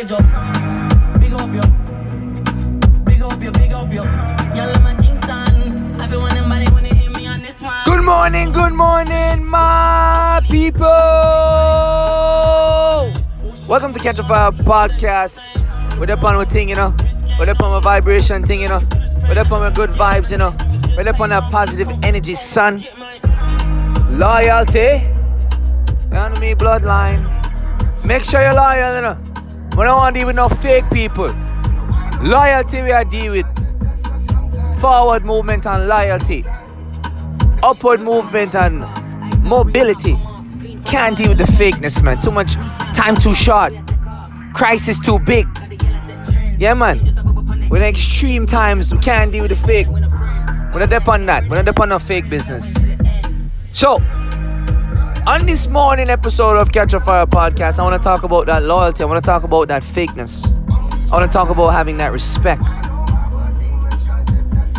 Big up yo. Big up yo, big up yo. Y'all my. Everyone hear me on this one. Good morning, good morning, my people. Welcome to Catch a Fire podcast. We're up on our thing, you know. We're up on my vibration thing, you know. We're up on my good vibes, you know. We're up on that positive energy, son. Loyalty. Enemy bloodline. Make sure you're loyal, you know. We don't want to deal with no fake people. Loyalty we are deal with. Forward movement and loyalty. Upward movement and mobility. Can't deal with the fakeness, man. Too much time too short. Crisis too big. Yeah, man. We're in extreme times, we can't deal with the fake. We're not depend on that. We're not depend on fake business. So, on this morning episode of Catch a Fire podcast, I want to talk about that loyalty. I want to talk about that fakeness. I want to talk about having that respect.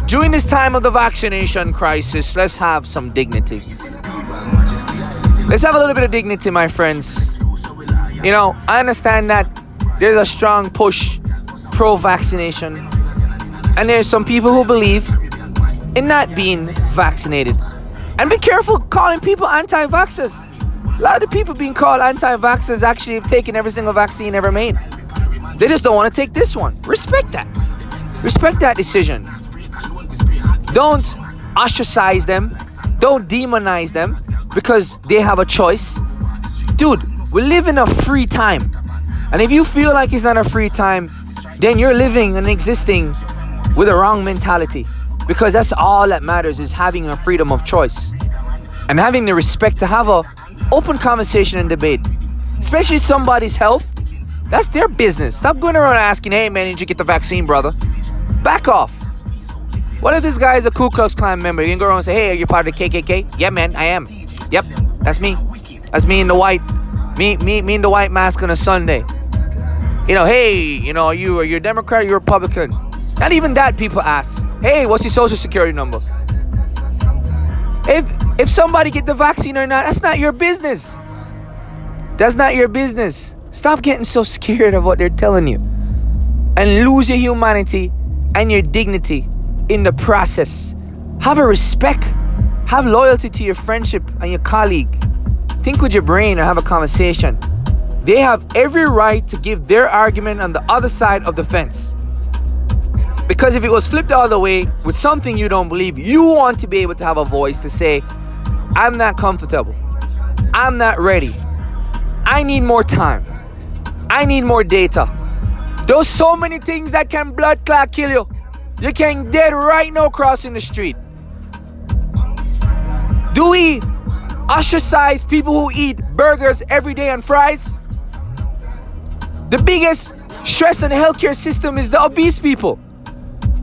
During this time of the vaccination crisis, let's have some dignity. Let's have a little bit of dignity, my friends. You know, I understand that there's a strong push pro vaccination, and there's some people who believe in not being vaccinated. And be careful calling people anti vaxxers. A lot of the people being called anti vaxxers actually have taken every single vaccine ever made. They just don't want to take this one. Respect that. Respect that decision. Don't ostracize them. Don't demonize them because they have a choice. Dude, we live in a free time. And if you feel like it's not a free time, then you're living and existing with a wrong mentality. Because that's all that matters is having a freedom of choice. And having the respect to have a open conversation and debate. Especially somebody's health. That's their business. Stop going around asking, hey man, did you get the vaccine, brother? Back off. What if this guy is a Ku Klux Klan member? You can go around and say, hey, are you part of the KKK? Yeah, man, I am. Yep, that's me. That's me in the white, me, me, me in the white mask on a Sunday. You know, hey, you know, are you are you a Democrat? Or you a Republican? Not even that people ask. Hey, what's your social security number? If if somebody get the vaccine or not, that's not your business. That's not your business. Stop getting so scared of what they're telling you. And lose your humanity and your dignity in the process. Have a respect. Have loyalty to your friendship and your colleague. Think with your brain and have a conversation. They have every right to give their argument on the other side of the fence. Because if it was flipped the other way with something you don't believe, you want to be able to have a voice to say, I'm not comfortable. I'm not ready. I need more time. I need more data. There's so many things that can blood clot kill you. You can dead right now crossing the street. Do we ostracize people who eat burgers every day and fries? The biggest stress on the healthcare system is the obese people.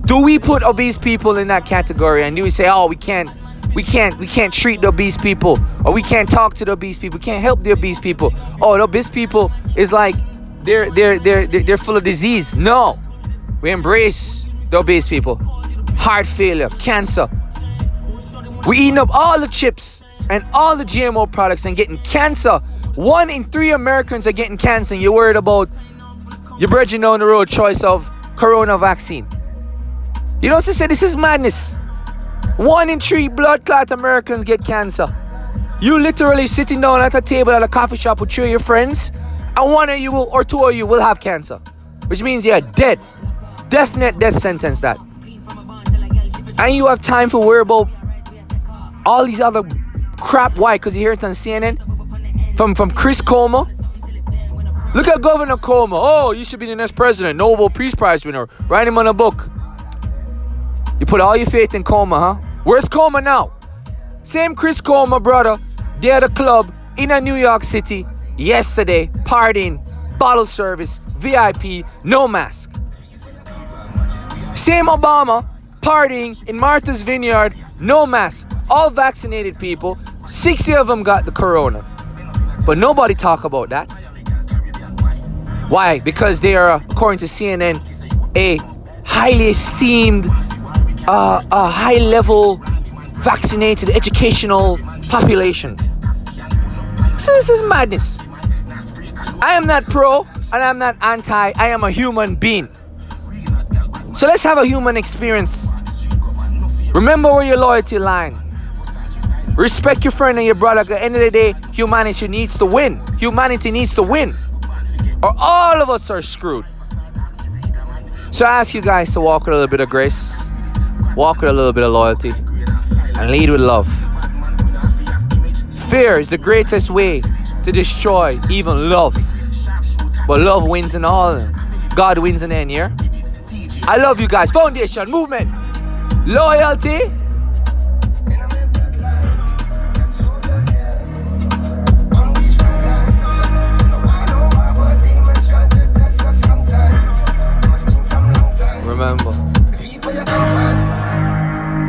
Do we put obese people in that category and do we say, oh, we can't, we can't, we can't treat the obese people, or we can't talk to the obese people, we can't help the obese people? Oh, the obese people is like they're they're they're they're, full of disease. No, we embrace the obese people. Heart failure, cancer. We're eating up all the chips and all the GMO products and getting cancer. One in three Americans are getting cancer, and you're worried about your bridging down the road choice of corona vaccine. You know, say this is madness. One in three blood clot Americans get cancer. You literally sitting down at a table at a coffee shop with two of your friends, and one of you will, or two of you will have cancer, which means you're dead. Definite death sentence that. And you have time for worry about all these other crap. Why? Because you hear it on CNN from from Chris Cuomo. Look at Governor Cuomo. Oh, you should be the next president, Nobel Peace Prize winner. Write him on a book. You put all your faith in Cuomo, huh? Where's Cuomo now? Same Chris Cuomo, brother. They at a club in a New York City yesterday, partying, bottle service, VIP, no mask. Same Obama partying in Martha's Vineyard, no mask. All vaccinated people. 60 of them got the corona. But nobody talk about that. Why? Because they are, according to CNN, a highly esteemed, uh, a high level vaccinated educational population. So this is madness. I am not pro and I'm not anti, I am a human being. So let's have a human experience. Remember where your loyalty line. Respect your friend and your brother. At the end of the day, humanity needs to win. Humanity needs to win. Or all of us are screwed. So I ask you guys to walk with a little bit of grace, walk with a little bit of loyalty, and lead with love. Fear is the greatest way to destroy even love. But love wins in all. God wins in the end? I love you guys. Foundation, movement, loyalty,